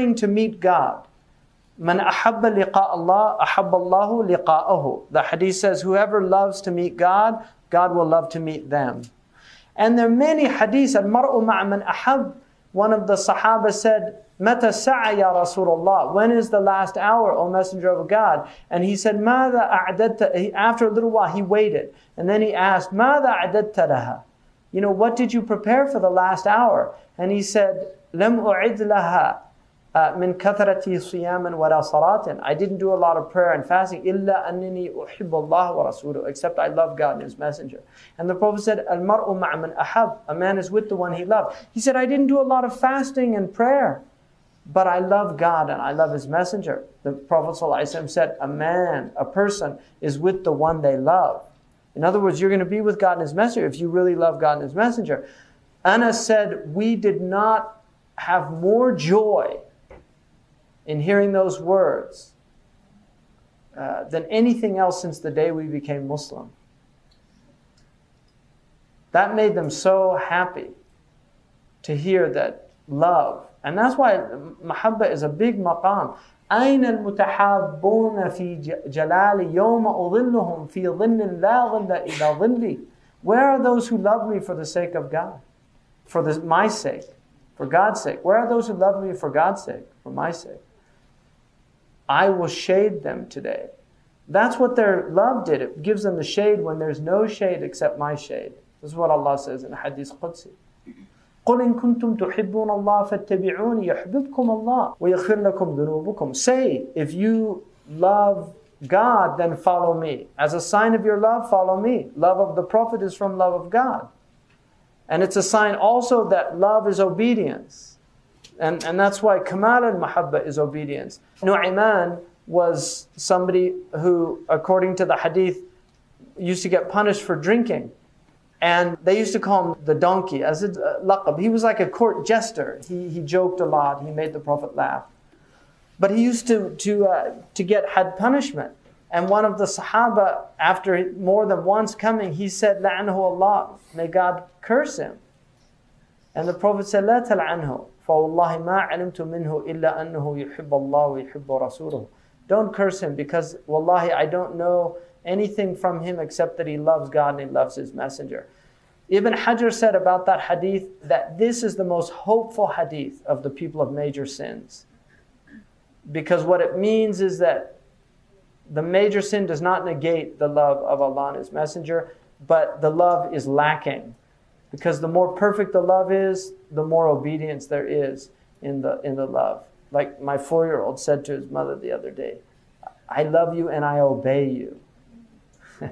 yearning to meet God. Man ahabba liqa Allah, ahabba Allahu liqa'ahu. The hadith says, whoever loves to meet God, God will love to meet them. And there are many hadiths, al-mar'u man ahab. One of the Sahaba said, Mata sa'a Rasulullah. When is the last hour, O Messenger of God? And he said, Mada. After a little while, he waited. And then he asked, Mada laha. You know, what did you prepare for the last hour? And he said, Lam u'id laha Uh, min kathrati siyaman wa salatin. I didn't do a lot of prayer and fasting. Annini uhibbu Allah wa rasuluhu. Except I love God and His Messenger. And the Prophet said, Al mar'u ma'man ahab. A man is with the one he loved. He said, I didn't do a lot of fasting and prayer. But I love God and I love His Messenger. The Prophet ﷺ said, A man, a person, is with the one they love. In other words, you're going to be with God and His Messenger if you really love God and His Messenger. Anas said, We did not have more joy in hearing those words uh, than anything else since the day we became Muslim. That made them so happy to hear that love, and that's why mahabba is a big maqam. أين المتحابون في جلالي يوم أظلهم في ظل لا ظل إلى ظلي Where are those who love me for the sake of God? For the, my sake, for God's sake. Where are those who love me for God's sake, for my sake? I will shade them today. That's what their love did. It gives them the shade when there's no shade except my shade. This is what Allah says in Hadith Qudsi. قل إن كنتم تحبون الله فاتبعوني يحببكم الله ويغفر لكم ذنوبكم. Say, if you love God, then follow me. As a sign of your love, follow me. Love of the Prophet is from love of God. And it's a sign also that love is obedience. And, and that's why Kamal al Mahabba is obedience. Nu'ayman was somebody who, according to the hadith, used to get punished for drinking. And they used to call him the donkey as a uh, laqab. He was like a court jester. He, he joked a lot. He made the Prophet laugh. But he used to, to, uh, to get had punishment. And one of the Sahaba, after more than once coming, he said, La'anhu Allah, may God curse him. And the Prophet said, La tal'anhu. فوالله ما علمت منه إلا أنه يحب الله ويحب رسوله. Don't curse him because wallahi I don't know anything from him except that he loves God and he loves his messenger. Ibn Hajar said about that hadith that this is the most hopeful hadith of the people of major sins. Because what it means is that the major sin does not negate the love of Allah and His Messenger, but the love is lacking. Because the more perfect the love is, the more obedience there is in the, in the love. Like my four year old said to his mother the other day, I love you and I obey you.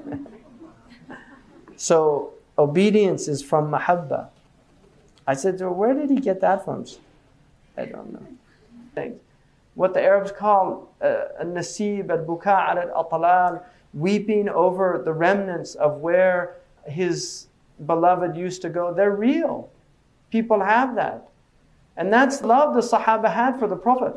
so obedience is from mahabba. I said to her, Where did he get that from? I don't know. Thanks. What the Arabs call uh, a nasib al buka al atalal, weeping over the remnants of where his beloved used to go, they're real. People have that. And that's love the Sahaba had for the Prophet.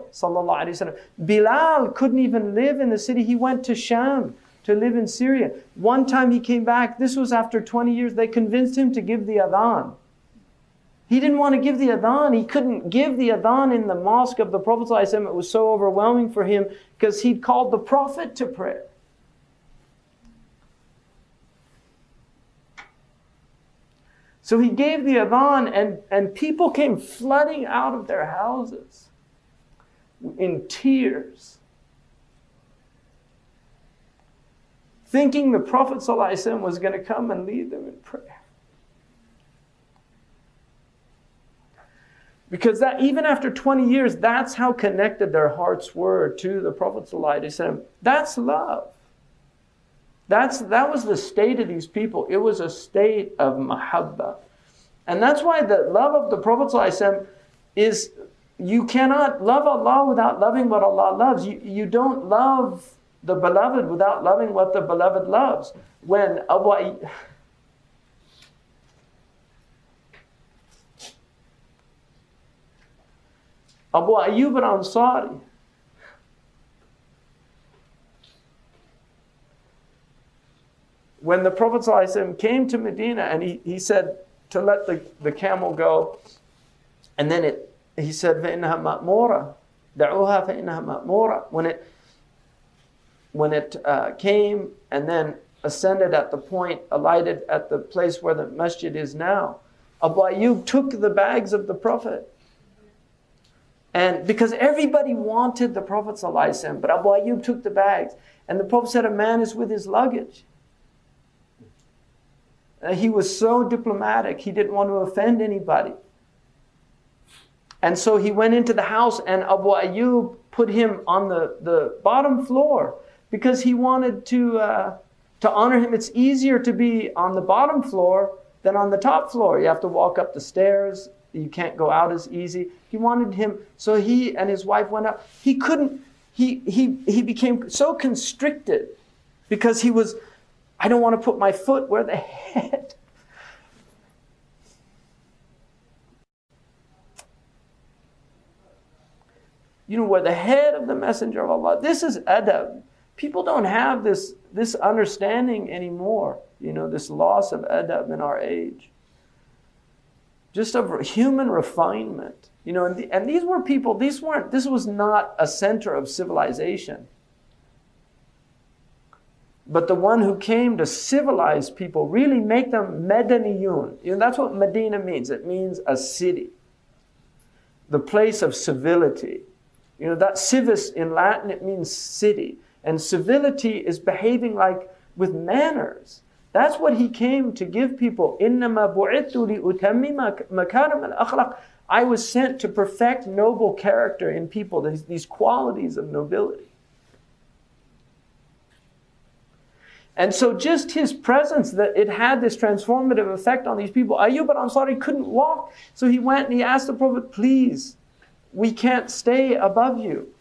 Bilal couldn't even live in the city. He went to Sham to live in Syria. One time he came back, this was after 20 years, they convinced him to give the adhan. He didn't want to give the adhan. He couldn't give the adhan in the mosque of the Prophet. It was so overwhelming for him because he'd called the Prophet to prayer. So he gave the adhan, and, and people came flooding out of their houses in tears, thinking the Prophet ﷺ was going to come and lead them in prayer. Because that even after 20 years, that's how connected their hearts were to the Prophet. ﷺ. That's love. That's, that was the state of these people. It was a state of mahabba. And that's why the love of the Prophet is you cannot love Allah without loving what Allah loves. You, you don't love the beloved without loving what the beloved loves. When Abu Abu Ayyub al-Ansari when the Prophet ﷺ came to Medina and he, he said to let the, the camel go, and then it, he said, مَأْمُورَ دعوها فإنها مأمورة. When it, when it uh, came and then ascended at the point, alighted at the place where the masjid is now, Abu Ayyub took the bags of the Prophet. And because everybody wanted the Prophet ﷺ, but Abu Ayyub took the bags. And the Prophet said, A man is with his luggage. And he was so diplomatic, he didn't want to offend anybody. And so he went into the house, and Abu Ayyub put him on the, the bottom floor because he wanted to, uh, to honor him. It's easier to be on the bottom floor than on the top floor. You have to walk up the stairs, you can't go out as easy. He wanted him, so he and his wife went up. He couldn't, he, he, he became so constricted because he was, I don't want to put my foot where the head you know, where the head of the messenger of Allah. This is adab. People don't have this, this understanding anymore, you know, this loss of adab in our age. Just of human refinement. You know, and, the, and these were people, these weren't, this was not a center of civilization But the one who came to civilize people, really make them Medaniyun. You know, that's what Medina means. It means a city, the place of civility you know, that civis in Latin, it means city. And civility is behaving like with manners. That's what he came to give people. إِنَّمَا بُعِثْتُ لِأُتَمِّمَ مَكَارِمَ الْأَخْلَقِ I was sent to perfect noble character in people, these, these qualities of nobility. And so just his presence, that it had this transformative effect on these people. Ayyub al-Ansari couldn't walk. So he went and he asked the Prophet, please, we can't stay above you.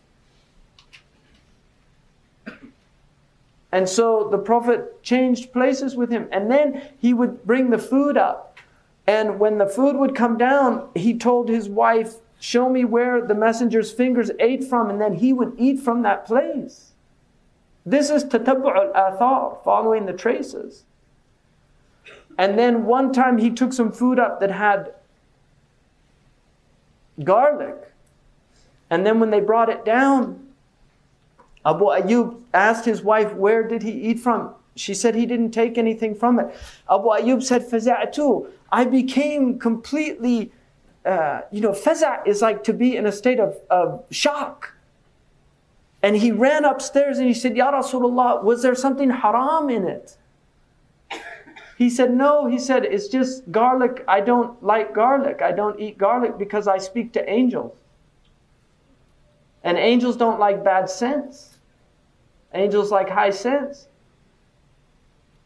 And so the Prophet changed places with him. And then he would bring the food up. And when the food would come down, he told his wife, Show me where the messenger's fingers ate from, and then he would eat from that place. This is tatabbu' al-athar, following the traces. And then one time he took some food up that had garlic. And then when they brought it down, Abu Ayyub asked his wife, Where did he eat from? She said he didn't take anything from it. Abu Ayyub said, Faza'atu. I became completely, uh, you know, faza' is like to be in a state of, of shock. And he ran upstairs and he said, Ya Rasulullah, was there something haram in it? He said, No. He said, It's just garlic. I don't like garlic. I don't eat garlic because I speak to angels. And angels don't like bad scents. Angels like high scents.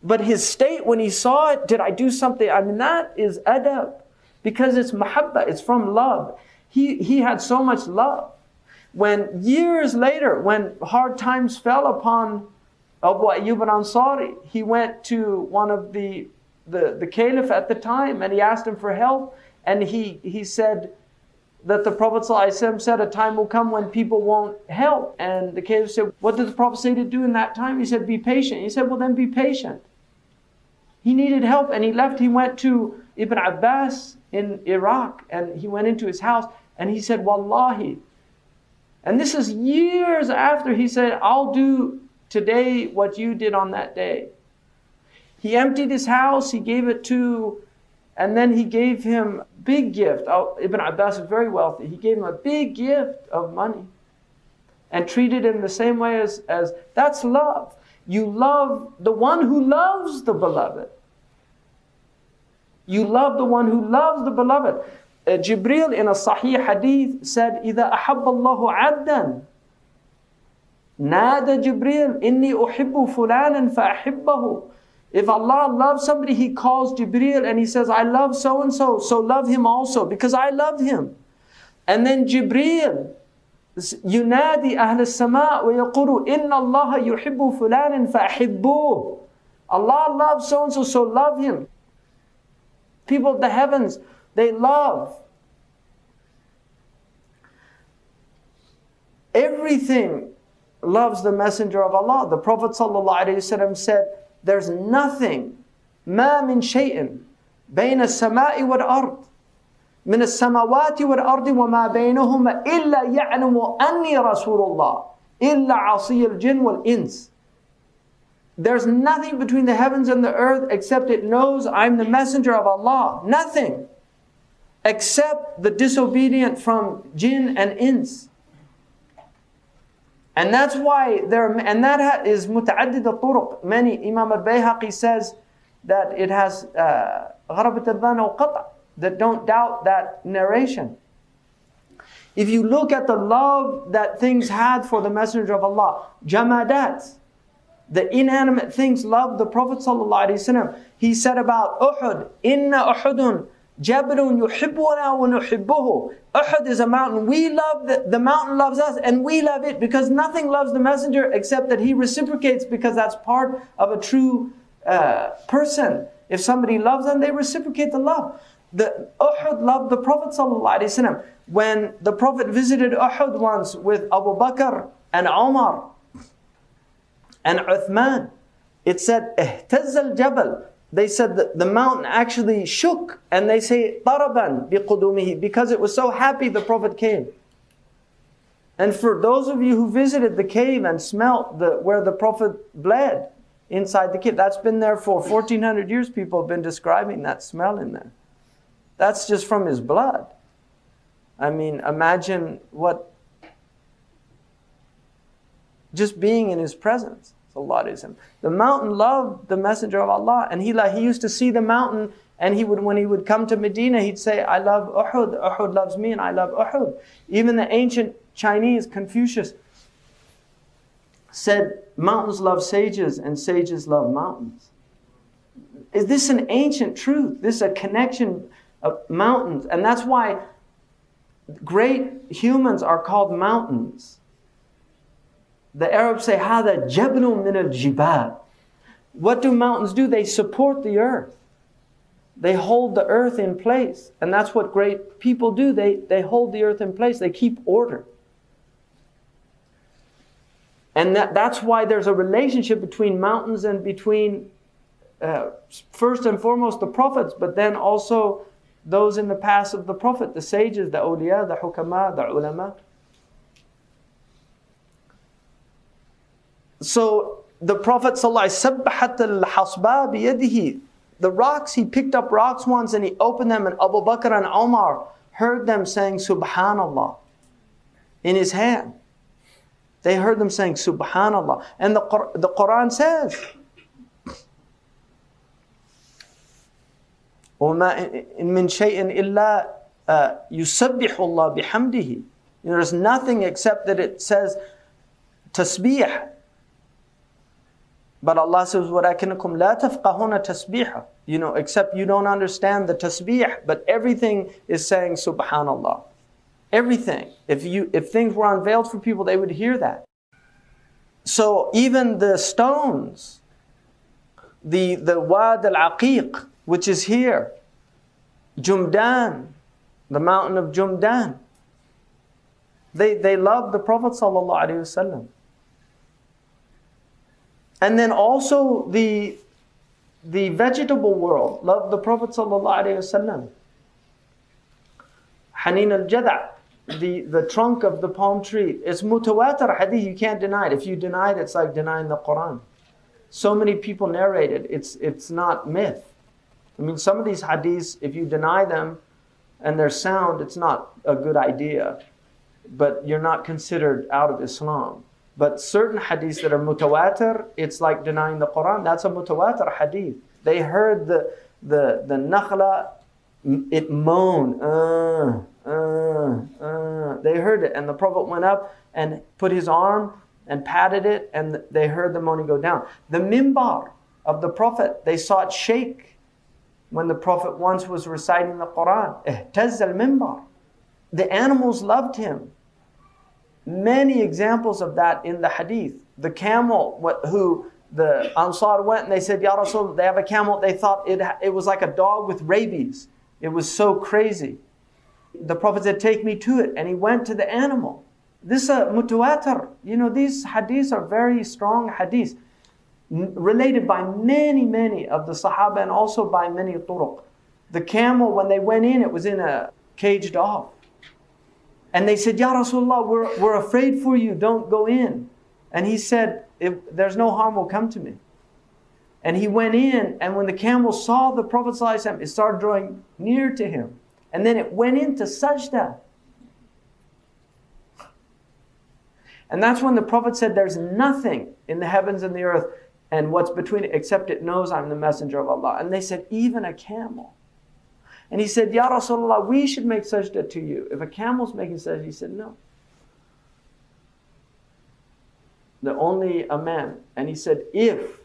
But his state when he saw it, did I do something? I mean, that is adab. Because it's mahabba, it's from love. He, he had so much love. When years later, when hard times fell upon Abu Ayyub al-Ansari, he went to one of the, the, the caliph at the time and he asked him for help. And he, he said, that the Prophet ﷺ said a time will come when people won't help. And the caliph said, What did the Prophet say to do in that time? He said, Be patient. He said, Well, then be patient. He needed help and he left. He went to Ibn Abbas in Iraq and he went into his house and he said, Wallahi. And this is years after he said, I'll do today what you did on that day. He emptied his house, he gave it to and then he gave him big gift. Oh, Ibn Abbas is very wealthy. He gave him a big gift of money and treated him the same way as, as that's love. You love the one who loves the beloved. You love the one who loves the beloved Uh, Jibril in a Sahih hadith said, إذا أحب الله عبدا نادى جبريل إني أحب فلانا فأحبه if Allah loves somebody, He calls Jibreel and He says, I love so and so, so love him also because I love him. And then Jibreel ينادي أهل السماء ويقول إن الله يحب فلانا فأحبوه. Allah loves so and so, so love him. People of the heavens, they love. Everything loves the Messenger of Allah. The Prophet said, There's nothing, ma min shay'in, bayna sama'i wal ard, min as-samawati wal ardi wa ma baynahuma illa ya'lamu anni Rasulullah, illa asiy al-jinn wal ins. There's nothing between the heavens and the earth except it knows I'm the messenger of Allah. Nothing except the disobedient from jinn and ins. And that's why there, and that is muta'addid al-turuq. Many, Imam al-Bayhaqi says that it has uh, gharabat al-dhan qata that don't doubt that narration. If you look at the love that things had for the Messenger of Allah, jamadat, the inanimate things loved the Prophet He said about Uhud, inna Uhudun Jabalun yuhibbuna wa nuhibbuhu. Uhud is a mountain. We love the, the mountain loves us and we love it because nothing loves the messenger except that he reciprocates because that's part of a true uh, person. If somebody loves them, they reciprocate the love. The Uhud loved the Prophet ﷺ. When the Prophet visited Uhud once with Abu Bakr and Umar and Uthman, it said, اهتز الجبل They said that the mountain actually shook and they say taraban biqudumihi because it was so happy the prophet came. And for those of you who visited the cave and smelt the, where the prophet bled inside the cave that's been there for 1400 years people have been describing that smell in there. That's just from his blood. I mean imagine what just being in his presence the mountain loved the Messenger of Allah, and he, he used to see the mountain, and he would, when he would come to Medina, he'd say, I love Uhud, Uhud loves me, and I love Uhud. Even the ancient Chinese, Confucius, said, Mountains love sages, and sages love mountains. Is this an ancient truth? This a connection of mountains. And that's why great humans are called mountains. The Arabs say, Hada jabnun min al jibab. What do mountains do? They support the earth. They hold the earth in place. And that's what great people do. They, they hold the earth in place, they keep order. And that, that's why there's a relationship between mountains and between, uh, first and foremost, the prophets, but then also those in the past of the prophet, the sages, the awliya, the hukama, the ulama. So the Prophet ﷺ, the rocks, he picked up rocks once and he opened them and Abu Bakr and Omar heard them saying Subhanallah in his hand. They heard them saying Subhanallah. And the, the Quran says, وما من شيء إلا يسبح الله بحمده. There's nothing except that it says tasbih. But Allah says, وَلَكِنَّكُمْ لَا تَفْقَهُونَ تَسْبِيحًا You know, except you don't understand the tasbih, but everything is saying subhanallah. Everything. If, you, if things were unveiled for people, they would hear that. So even the stones, the, the Wad al-Aqiq, which is here, Jumdan, the mountain of Jumdan, they, they love the Prophet sallallahu alaihi wasallam. And then also the, the vegetable world loved the Prophet ﷺ. Hanin al-Jada' the, the trunk of the palm tree. It's mutawatir hadith, you can't deny it. If you deny it, it's like denying the Quran. So many people narrate it, it's, it's not myth. I mean, some of these hadiths, if you deny them and they're sound, it's not a good idea. But you're not considered out of Islam. But certain hadiths that are mutawatir, it's like denying the Quran. That's a mutawatir hadith. They heard the, the, the nakhla, it moan. Uh, uh, uh. They heard it. And the Prophet went up and put his arm and patted it, and they heard the moaning go down. The mimbar of the Prophet, they saw it shake when the Prophet once was reciting the Quran. Al mimbar. The animals loved him. Many examples of that in the hadith. The camel who the Ansar went and they said, Ya Rasul, they have a camel. They thought it, it was like a dog with rabies. It was so crazy. The Prophet said, Take me to it. And he went to the animal. This is uh, mutawatir. You know, these hadiths are very strong hadiths, related by many, many of the Sahaba and also by many turuq. The camel, when they went in, it was in a caged off. And they said, Ya Rasulullah, we're, we're afraid for you, don't go in. And he said, There's no harm will come to me. And he went in, and when the camel saw the Prophet, it started drawing near to him. And then it went into sajda. And that's when the Prophet said, There's nothing in the heavens and the earth and what's between it except it knows I'm the messenger of Allah. And they said, Even a camel. And he said, Ya Rasulullah, we should make sajda to you. If a camel's making sajda, he said, No. The only a man. And he said, If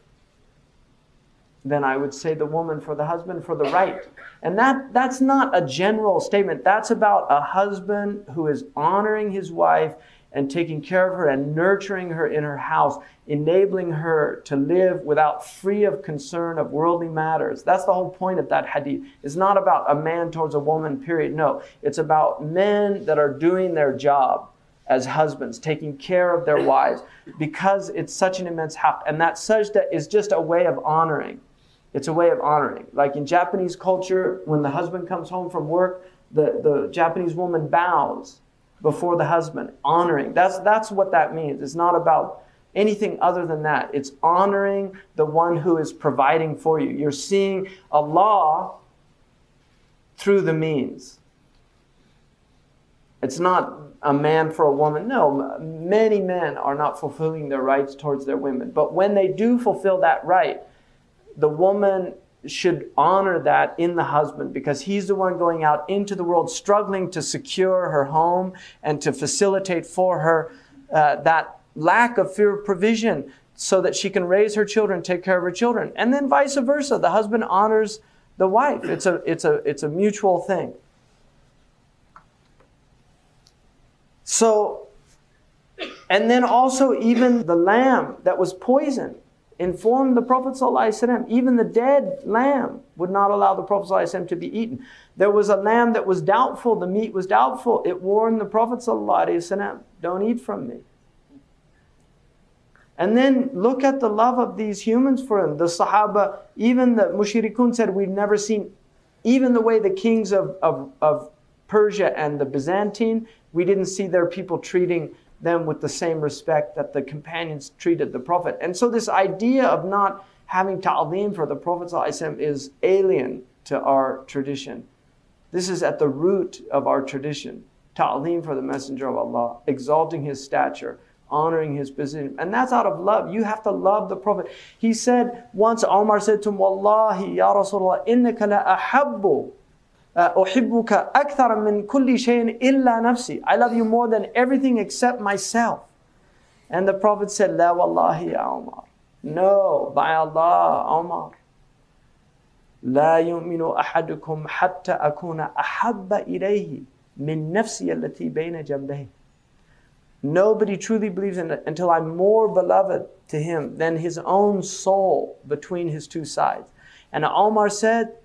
then I would say the woman for the husband for the right. And that, that's not a general statement. That's about a husband who is honoring his wife and taking care of her and nurturing her in her house, enabling her to live without free of concern of worldly matters. That's the whole point of that hadith. It's not about a man towards a woman, period. No, it's about men that are doing their job as husbands, taking care of their wives, because it's such an immense haq. And that sajda is just a way of honoring. It's a way of honoring. Like in Japanese culture, when the husband comes home from work, the, the Japanese woman bows before the husband, honoring. That's, that's what that means. It's not about anything other than that. It's honoring the one who is providing for you. You're seeing Allah through the means. It's not a man for a woman. No, many men are not fulfilling their rights towards their women. But when they do fulfill that right, the woman should honor that in the husband because he's the one going out into the world struggling to secure her home and to facilitate for her uh, that lack of fear of provision so that she can raise her children, take care of her children. And then vice versa. The husband honors the wife. It's a, it's a, it's a mutual thing. So, and then also even the lamb that was poisoned informed the Prophet ﷺ, even the dead lamb would not allow the Prophet ﷺ to be eaten. There was a lamb that was doubtful, the meat was doubtful. It warned the Prophet ﷺ, don't eat from me. And then look at the love of these humans for him. The Sahaba, even the Mushrikun said, We've never seen, even the way the kings of, of, of Persia and the Byzantine, we didn't see their people treating them with the same respect that the companions treated the Prophet. And so this idea of not having ta'zeem for the Prophet is alien to our tradition. This is at the root of our tradition. Ta'zeem for the Messenger of Allah, exalting his stature, honoring his position. And that's out of love. You have to love the Prophet. He said, once Omar said to him, Wallahi, Ya Rasulullah, innaka la ahabbu أحبك أكثر من كل شيء إلا نفسي. I love you more than everything except myself. And the Prophet said, لا والله يا عمر. No, by Allah, Omar. لا يؤمن أحدكم حتى أكون أحب إليه من نفسي التي بين جنبيه. Nobody truly believes in it until I'm more beloved to him than his own soul between his two sides. And Omar said,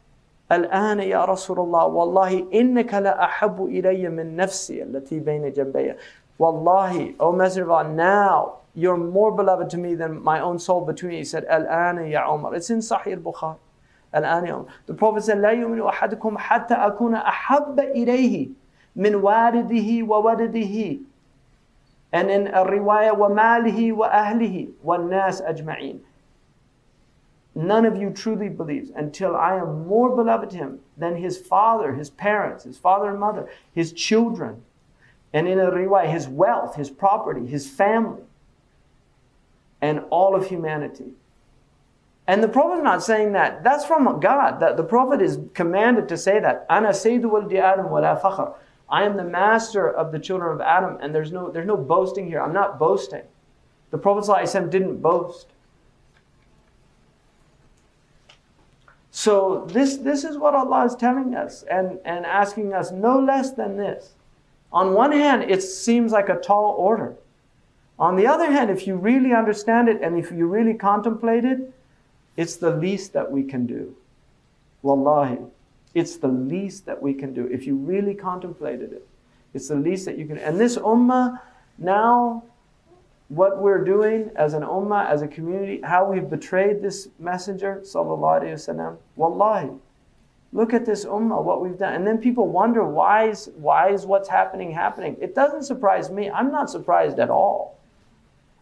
الآن يا رسول الله والله إنك لأحب إلي من نفسي التي بين جنبي Messenger of Allah, now you're more beloved to me than my own soul between you. He said, Al-ana ya Umar. It's in Sahih al-Bukhari. Al-ana ya Umar. The Prophet said, لا يؤمن أحدكم حتى أكون أحب إليه من والده وولده. And in a riwayah, وأهله والناس أجمعين. None of you truly believes until I am more beloved to him than his father, his parents, his father and mother, his children, and in a riwayah, his wealth, his property, his family, and all of humanity. And the Prophet is not saying that. That's from God. That the Prophet is commanded to say that. Ana sayyidu waldi Adam wala fakhr. I am the master of the children of Adam, and there's no, there's no boasting here. I'm not boasting. The Prophet ﷺ didn't boast. So this, this is what Allah is telling us and, and asking us no less than this. On one hand, it seems like a tall order. On the other hand, if you really understand it and if you really contemplate it, it's the least that we can do. Wallahi. It's the least that we can do. If you really contemplated it, it's the least that you can. And this ummah now what we're doing as an ummah, as a community, how we've betrayed this messenger, sallallahu alayhi wasallam, wallahi, Look at this ummah, what we've done. And then people wonder why is, why is what's happening happening? It doesn't surprise me. I'm not surprised at all.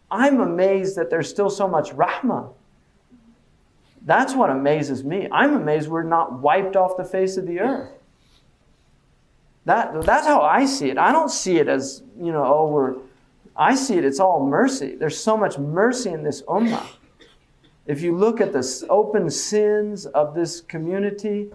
I'm amazed that there's still so much rahmah. That's what amazes me. I'm amazed we're not wiped off the face of the earth. That, that's how I see it. I don't see it as, you know, oh, we're, I see it, it's all mercy. There's so much mercy in this ummah. If you look at the open sins of this community,